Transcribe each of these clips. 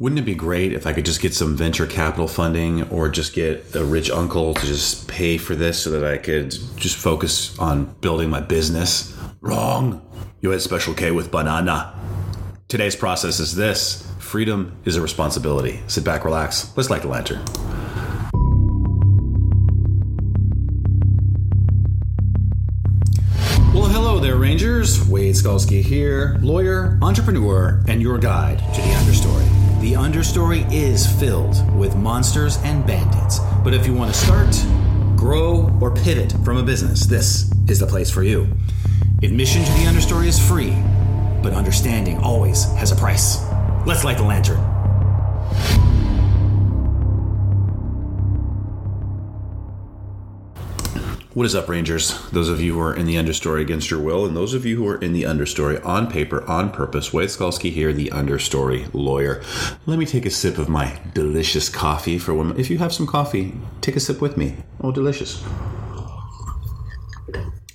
wouldn't it be great if I could just get some venture capital funding or just get a rich uncle to just pay for this so that I could just focus on building my business? Wrong. You had Special K with banana. Today's process is this freedom is a responsibility. Sit back, relax. Let's light the lantern. Well, hello there, Rangers. Wade Skalski here, lawyer, entrepreneur, and your guide to the understory. The understory is filled with monsters and bandits, but if you want to start, grow, or pivot from a business, this is the place for you. Admission to the understory is free, but understanding always has a price. Let's light the lantern. What is up, Rangers? Those of you who are in the understory against your will, and those of you who are in the understory on paper, on purpose. Wade Skalski here, the understory lawyer. Let me take a sip of my delicious coffee for one. If you have some coffee, take a sip with me. Oh, delicious.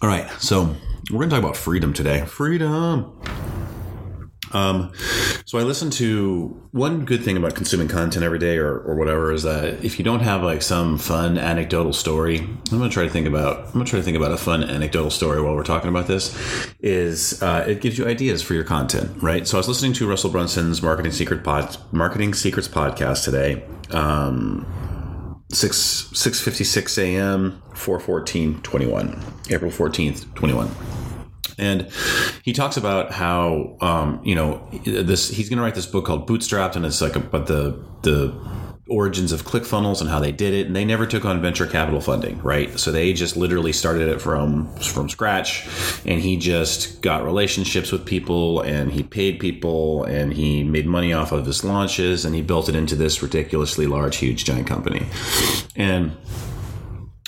All right, so we're going to talk about freedom today. Freedom. Um, so I listen to one good thing about consuming content every day or, or whatever is that if you don't have like some fun anecdotal story, I'm to try to think about, I'm to try to think about a fun anecdotal story while we're talking about this is, uh, it gives you ideas for your content, right? So I was listening to Russell Brunson's marketing secret pod, marketing secrets podcast today. Um, 6 6:56 a.m. 414 21 April 14th 21 and he talks about how um, you know this he's going to write this book called bootstrapped and it's like about the the origins of ClickFunnels and how they did it and they never took on venture capital funding right? So they just literally started it from from scratch and he just got relationships with people and he paid people and he made money off of his launches and he built it into this ridiculously large huge giant company. And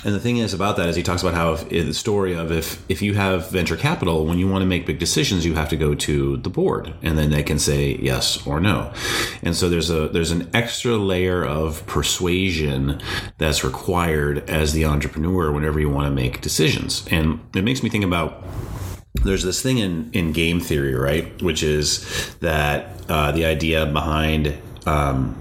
and the thing is about that is he talks about how if, the story of if if you have venture capital, when you want to make big decisions, you have to go to the board, and then they can say yes or no. And so there's a there's an extra layer of persuasion that's required as the entrepreneur whenever you want to make decisions. And it makes me think about there's this thing in in game theory, right, which is that uh, the idea behind um,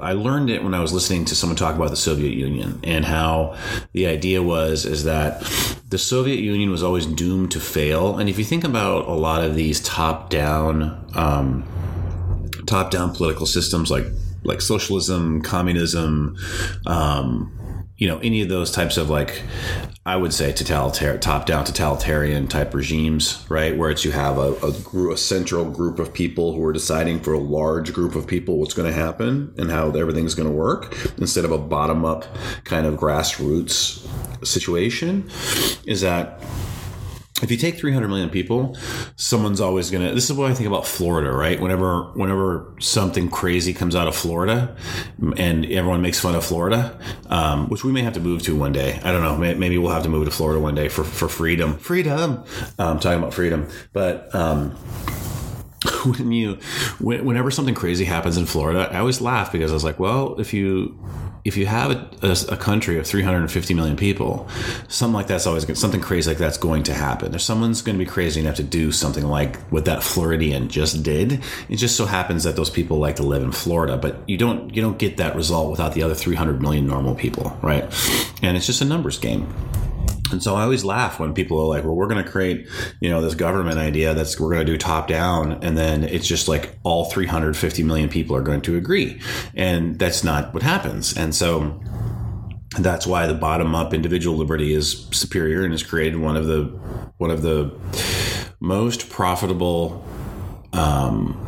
I learned it when I was listening to someone talk about the Soviet Union and how the idea was is that the Soviet Union was always doomed to fail. And if you think about a lot of these top down um, top down political systems like like socialism, communism, um, you know, any of those types of like, I would say totalitarian, top down totalitarian type regimes, right? Where it's you have a, a, a central group of people who are deciding for a large group of people what's going to happen and how everything's going to work instead of a bottom up kind of grassroots situation. Is that if you take 300 million people someone's always gonna this is what i think about florida right? Whenever whenever something crazy comes out of florida and everyone makes fun of florida um, which we may have to move to one day. I don't know. Maybe we'll have to move to florida one day for, for freedom. Freedom. Um, talking about freedom. But um, when you whenever something crazy happens in Florida, I always laugh because I was like, well, if you if you have a, a, country of 350 million people, something like that's always something crazy like that's going to happen. There's someone's going to be crazy enough to do something like what that Floridian just did. It just so happens that those people like to live in Florida, but you don't you don't get that result without the other 300 million normal people, right? And it's just a numbers game. And so I always laugh when people are like, well, we're going to create, you know, this government idea that's we're going to do top down. And then it's just like all 350 million people are going to agree. And that's not what happens. And so that's why the bottom up individual liberty is superior and has created one of the, one of the most profitable, um,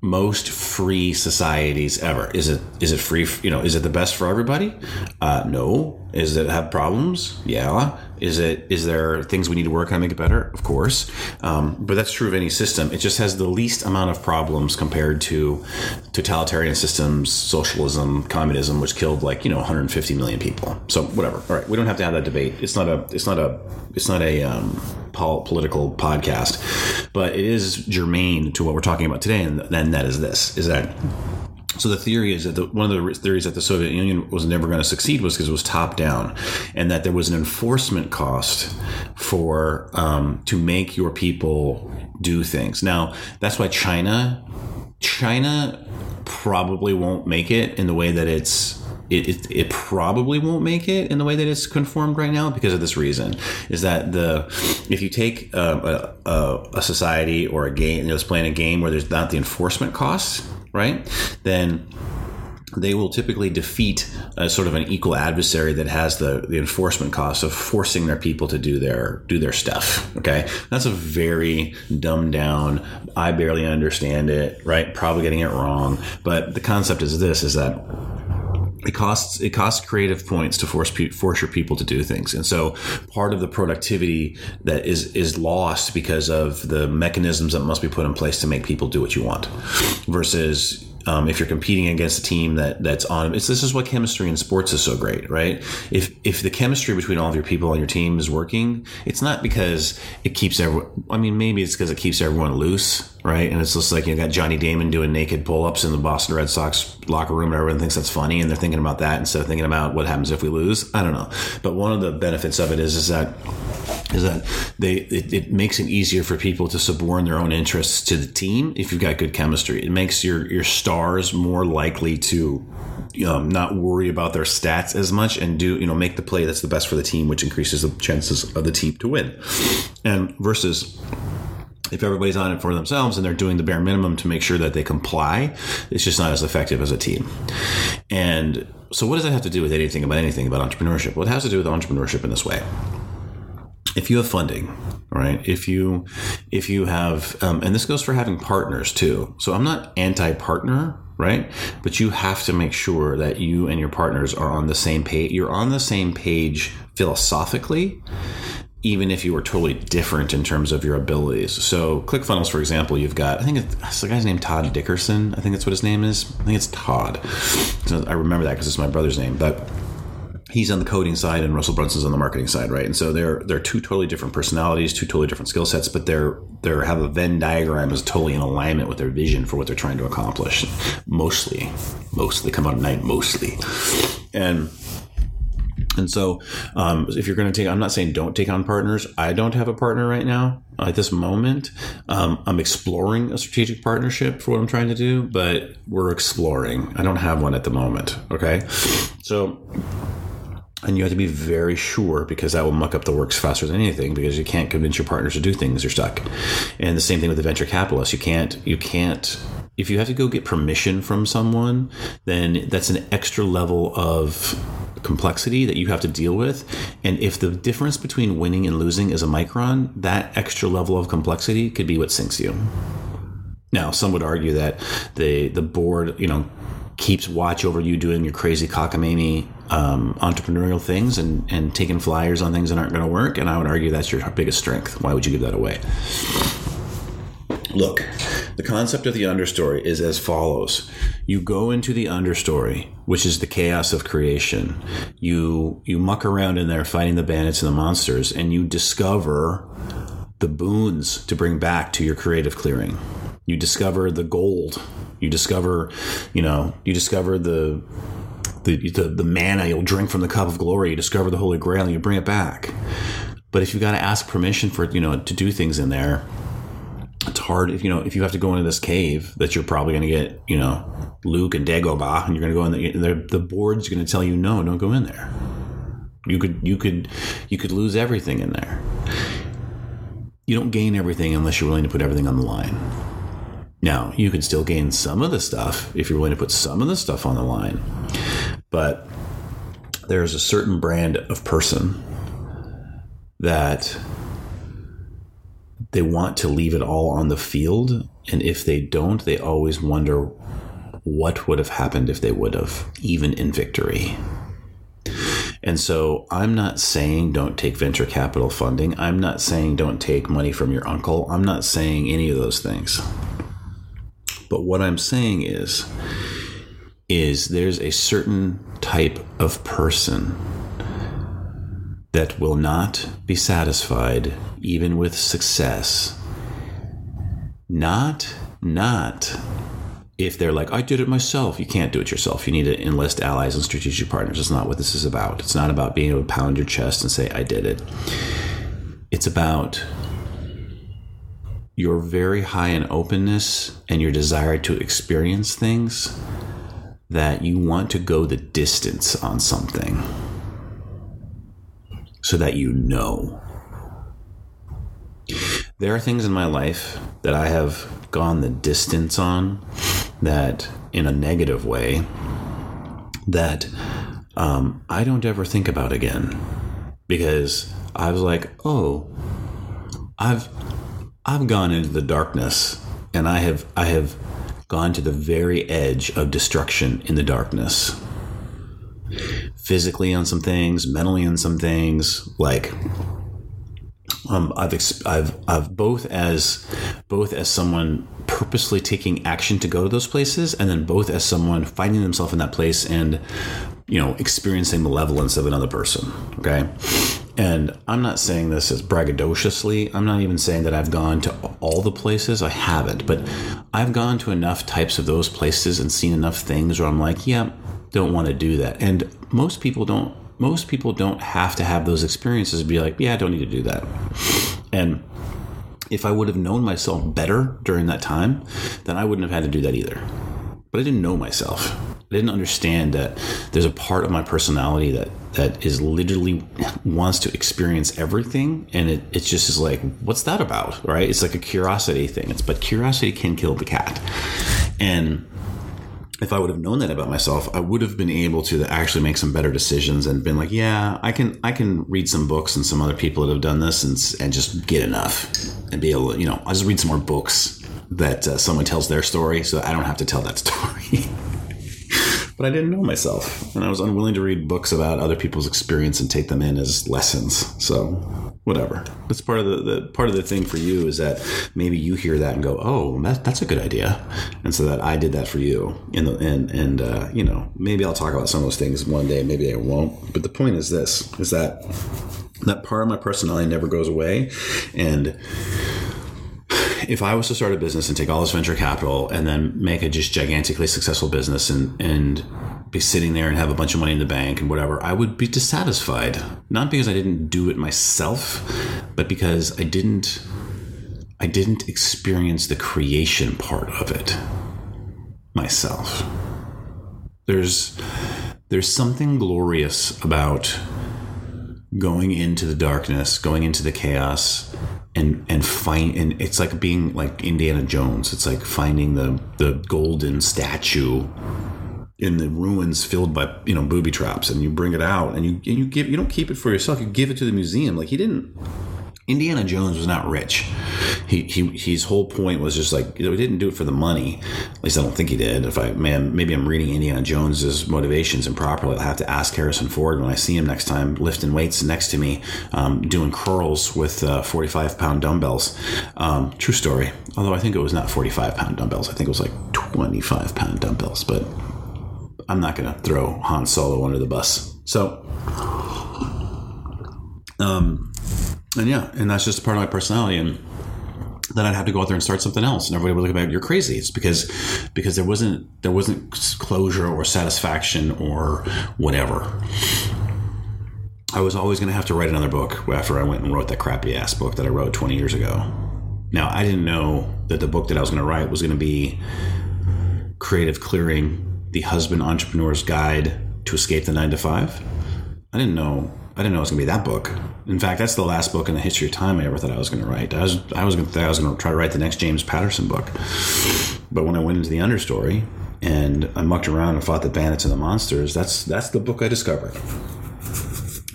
most free societies ever. Is it is it free? You know, is it the best for everybody? Uh, no. Is it have problems? Yeah. Is it is there things we need to work on to make it better? Of course, um, but that's true of any system. It just has the least amount of problems compared to totalitarian systems, socialism, communism, which killed like you know 150 million people. So whatever. All right, we don't have to have that debate. It's not a it's not a it's not a um, political podcast, but it is germane to what we're talking about today, and then that is this: is that so the theory is that the, one of the theories that the Soviet Union was never going to succeed was because it was top down, and that there was an enforcement cost for um, to make your people do things. Now that's why China, China probably won't make it in the way that it's it, it, it, probably won't make it in the way that it's conformed right now because of this reason is that the if you take a, a, a society or a game that's playing a game where there's not the enforcement costs right then they will typically defeat a sort of an equal adversary that has the, the enforcement costs of forcing their people to do their do their stuff. Okay, that's a very dumbed down. I barely understand it. Right, probably getting it wrong. But the concept is this: is that it costs it costs creative points to force force your people to do things, and so part of the productivity that is is lost because of the mechanisms that must be put in place to make people do what you want, versus um, if you're competing against a team that that's on it's this is what chemistry in sports is so great right? If if the chemistry between all of your people on your team is working it's not because it keeps everyone i mean maybe it's because it keeps everyone loose right and it's just like you got johnny damon doing naked pull-ups in the boston red sox locker room and everyone thinks that's funny and they're thinking about that instead of thinking about what happens if we lose i don't know but one of the benefits of it is is that is that they it, it, makes it easier for people to suborn their own interests to the team if you've got good chemistry. It makes your your stars more likely to um, not worry about their stats as much and do you know make the play that's the best for the team, which increases the chances of the team to win. And versus if everybody's on it for themselves and they're doing the bare minimum to make sure that they comply, it's just not as effective as a team. And so, what does that have to do with anything about anything about entrepreneurship? Well, it has to do with entrepreneurship in this way if you have funding right if you if you have um, and this goes for having partners too so i'm not anti-partner right but you have to make sure that you and your partners are on the same page you're on the same page philosophically even if you were totally different in terms of your abilities. So, ClickFunnels, for example, you've got, I think it's the guy's name, Todd Dickerson. I think that's what his name is. I think it's Todd. So I remember that because it's my brother's name. But he's on the coding side and Russell Brunson's on the marketing side, right? And so they're they're two totally different personalities, two totally different skill sets, but they're they're have a Venn diagram is totally in alignment with their vision for what they're trying to accomplish. Mostly, mostly come out at night, mostly, and. And so, um, if you're going to take, I'm not saying don't take on partners. I don't have a partner right now at this moment. Um, I'm exploring a strategic partnership for what I'm trying to do, but we're exploring. I don't have one at the moment. Okay. So, and you have to be very sure because that will muck up the works faster than anything because you can't convince your partners to do things you're stuck and the same thing with the venture capitalists you can't you can't if you have to go get permission from someone then that's an extra level of complexity that you have to deal with and if the difference between winning and losing is a micron that extra level of complexity could be what sinks you now some would argue that the the board you know keeps watch over you doing your crazy cockamamie um, entrepreneurial things and, and taking flyers on things that aren't going to work. And I would argue that's your biggest strength. Why would you give that away? Look, the concept of the understory is as follows. You go into the understory, which is the chaos of creation. You you muck around in there fighting the bandits and the monsters, and you discover the boons to bring back to your creative clearing. You discover the gold. You discover, you know, you discover the the, the, the manna you'll drink from the cup of glory. You discover the Holy Grail and you bring it back. But if you've got to ask permission for you know to do things in there, it's hard. If you know if you have to go into this cave that you're probably going to get you know Luke and Dagobah, and you're going to go in there. The board's going to tell you no, don't go in there. You could you could you could lose everything in there. You don't gain everything unless you're willing to put everything on the line. Now, you can still gain some of the stuff if you're willing to put some of the stuff on the line. But there's a certain brand of person that they want to leave it all on the field. And if they don't, they always wonder what would have happened if they would have, even in victory. And so I'm not saying don't take venture capital funding. I'm not saying don't take money from your uncle. I'm not saying any of those things. But what I'm saying is, is there's a certain type of person that will not be satisfied even with success. Not, not if they're like, I did it myself. You can't do it yourself. You need to enlist allies and strategic partners. It's not what this is about. It's not about being able to pound your chest and say, I did it. It's about your very high in openness and your desire to experience things that you want to go the distance on something so that you know. There are things in my life that I have gone the distance on that, in a negative way, that um, I don't ever think about again because I was like, oh, I've I've gone into the darkness and I have I have gone to the very edge of destruction in the darkness. Physically on some things, mentally on some things, like um, I've I've I've both as both as someone purposely taking action to go to those places, and then both as someone finding themselves in that place and you know experiencing the malevolence of another person. Okay, and I'm not saying this as braggadociously. I'm not even saying that I've gone to all the places. I haven't, but I've gone to enough types of those places and seen enough things where I'm like, yeah, don't want to do that. And most people don't most people don't have to have those experiences be like, yeah, I don't need to do that. And if I would have known myself better during that time, then I wouldn't have had to do that either. But I didn't know myself. I didn't understand that there's a part of my personality that that is literally wants to experience everything and it, it just is like what's that about right it's like a curiosity thing it's but curiosity can kill the cat and if I would have known that about myself, I would have been able to actually make some better decisions and been like, yeah, I can I can read some books and some other people that have done this and and just get enough and be able to, you know, I'll just read some more books that uh, someone tells their story so I don't have to tell that story. but I didn't know myself and I was unwilling to read books about other people's experience and take them in as lessons. So whatever. That's part of the, the, part of the thing for you is that maybe you hear that and go, "Oh, that, that's a good idea," and so that I did that for you. And and and uh, you know, maybe I'll talk about some of those things one day. Maybe I won't. But the point is this: is that that part of my personality never goes away, and if I was to start a business and take all this venture capital and then make a just gigantically successful business and and be sitting there and have a bunch of money in the bank and whatever, I would be dissatisfied. Not because I didn't do it myself, but because I didn't I didn't experience the creation part of it myself. There's there's something glorious about going into the darkness, going into the chaos and and find and it's like being like Indiana Jones. It's like finding the the golden statue in the ruins filled by you know booby traps and you bring it out and you and you give you don't keep it for yourself you give it to the museum like he didn't Indiana Jones was not rich. He, he his whole point was just like you know, he didn't do it for the money. At least I don't think he did. If I man, maybe I'm reading Indiana Jones's motivations improperly. I'll have to ask Harrison Ford when I see him next time lifting weights next to me, um, doing curls with uh, 45 pound dumbbells. Um, true story. Although I think it was not 45 pound dumbbells. I think it was like 25 pound dumbbells. But I'm not going to throw Han Solo under the bus. So, um, and yeah, and that's just part of my personality. And then I'd have to go out there and start something else, and everybody would look at me, you're crazy. It's because because there wasn't there wasn't closure or satisfaction or whatever. I was always going to have to write another book after I went and wrote that crappy ass book that I wrote 20 years ago. Now I didn't know that the book that I was going to write was going to be creative clearing the husband entrepreneur's guide to escape the nine to five. I didn't know. I didn't know it was going to be that book. In fact, that's the last book in the history of time I ever thought I was going to write. I was I was going to I was going to try to write the next James Patterson book, but when I went into the understory and I mucked around and fought the bandits and the monsters, that's that's the book I discovered.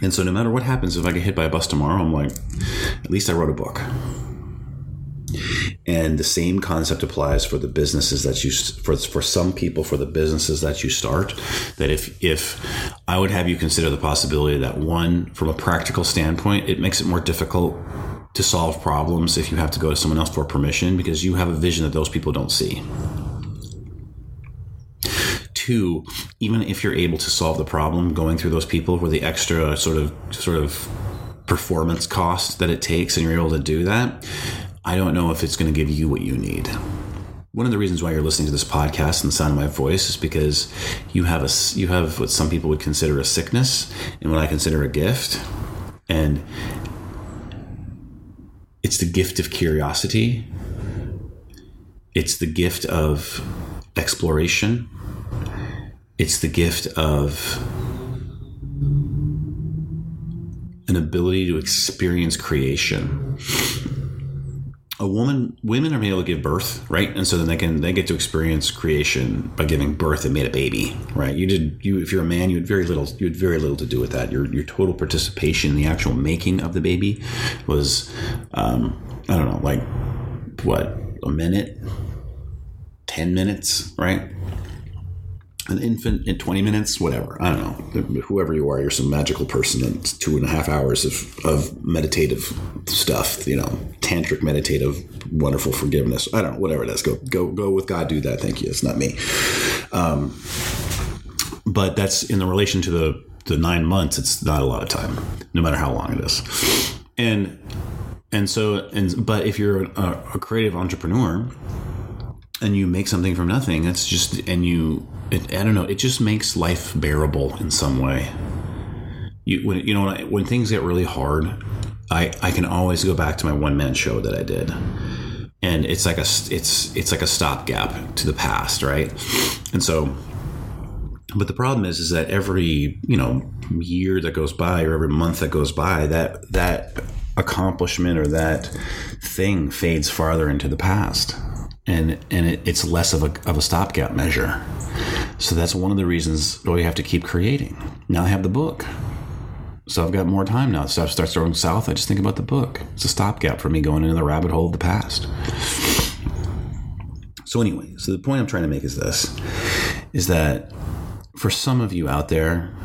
And so, no matter what happens, if I get hit by a bus tomorrow, I'm like, at least I wrote a book. And the same concept applies for the businesses that you for for some people for the businesses that you start. That if if I would have you consider the possibility that one, from a practical standpoint, it makes it more difficult to solve problems if you have to go to someone else for permission because you have a vision that those people don't see. Two, even if you're able to solve the problem, going through those people for the extra sort of sort of performance cost that it takes, and you're able to do that I don't know if it's going to give you what you need. One of the reasons why you're listening to this podcast and the sound of my voice is because you have a you have what some people would consider a sickness and what I consider a gift, and it's the gift of curiosity. It's the gift of exploration. it's the gift of an ability to experience creation. A woman, women are able to give birth, right? And so then they can they get to experience creation by giving birth and made a baby, right? You did you if you're a man, you had very little you had very little to do with that. Your your total participation in the actual making of the baby was, um, I don't know, like what a minute, ten minutes, right? An infant in 20 minutes, whatever. I don't know. Whoever you are, you're some magical person. That's two and a half hours of, of meditative stuff, you know, tantric meditative, wonderful forgiveness. I don't know, whatever it is. Go, go, go with God, do that. Thank you. It's not me. Um, but that's in the relation to the, the nine months. It's not a lot of time, no matter how long it is. And, and so, and, but if you're a, a creative entrepreneur, and you make something from nothing, that's just, and you, it, I don't know. It just makes life bearable in some way. You when you know when, things get really hard, I I can always go back to my one man show that I did, and it's like a it's it's like a stopgap to the past, right? And so, but the problem is is that every you know year that goes by or every month that goes by, that that accomplishment or that thing fades farther into the past and and it, it's less of a, of a stopgap measure so that's one of the reasons why we have to keep creating. Now I have the book. So I've got more time now. Stuff starts going south. I just think about the book. It's a stopgap for me going into the rabbit hole of the past. So anyway, so the point I'm trying to make is this is that for some of you out there,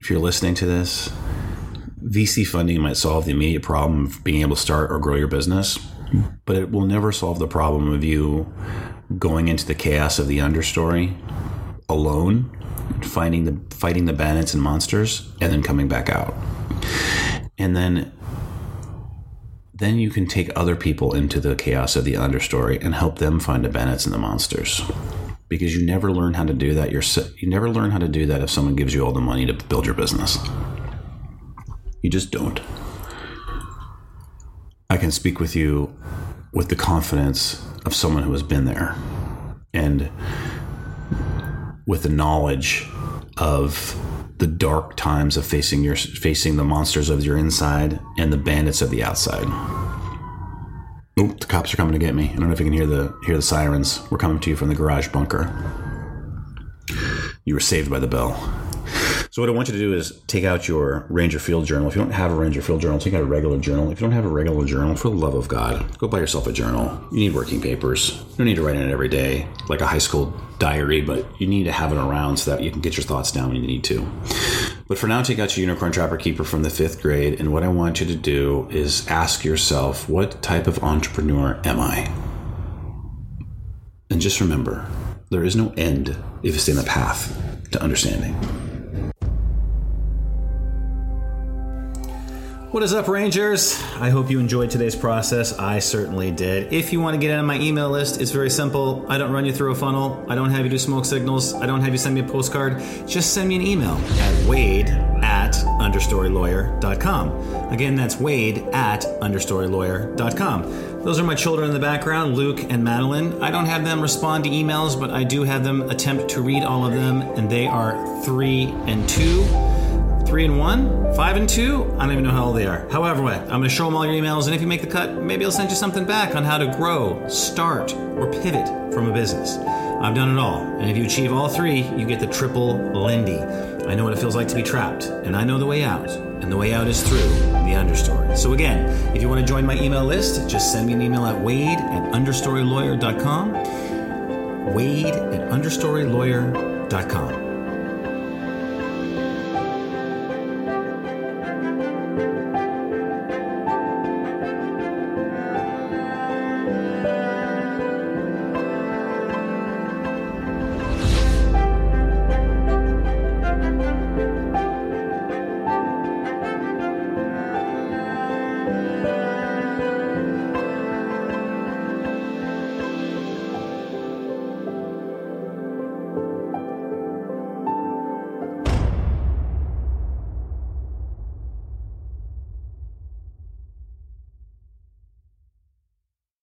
if you're listening to this, VC funding might solve the immediate problem of being able to start or grow your business, but it will never solve the problem of you going into the chaos of the understory alone, finding the fighting the bandits and monsters, and then coming back out. And then then you can take other people into the chaos of the understory and help them find the bandits and the monsters. Because you never learn how to do that. You're you never learn how to do that if someone gives you all the money to build your business. You just don't. I can speak with you with the confidence of someone who has been there and with the knowledge of the dark times of facing your facing the monsters of your inside and the bandits of the outside. Oh, the cops are coming to get me. I don't know if you can hear the hear the sirens. We're coming to you from the garage bunker. You were saved by the bell. So what I want you to do is take out your Ranger Field Journal. If you don't have a Ranger Field Journal, take out a regular journal. If you don't have a regular journal, for the love of God, go buy yourself a journal. You need working papers. You don't need to write in it every day like a high school diary, but you need to have it around so that you can get your thoughts down when you need to. But for now, take out your Unicorn Trapper Keeper from the fifth grade, and what I want you to do is ask yourself, what type of entrepreneur am I? And just remember, there is no end if you stay in the path to understanding. What is up, Rangers? I hope you enjoyed today's process. I certainly did. If you want to get on my email list, it's very simple. I don't run you through a funnel. I don't have you do smoke signals. I don't have you send me a postcard. Just send me an email at wade at understorylawyer.com. Again, that's wade at understorylawyer.com. Those are my children in the background, Luke and Madeline. I don't have them respond to emails, but I do have them attempt to read all of them, and they are three and two three and one, five and two. I don't even know how old they are. However, way, I'm going to show them all your emails, and if you make the cut, maybe I'll send you something back on how to grow, start, or pivot from a business. I've done it all, and if you achieve all three, you get the triple Lindy. I know what it feels like to be trapped, and I know the way out, and the way out is through the understory. So again, if you want to join my email list, just send me an email at wade at understorylawyer.com. Wade at understorylawyer.com.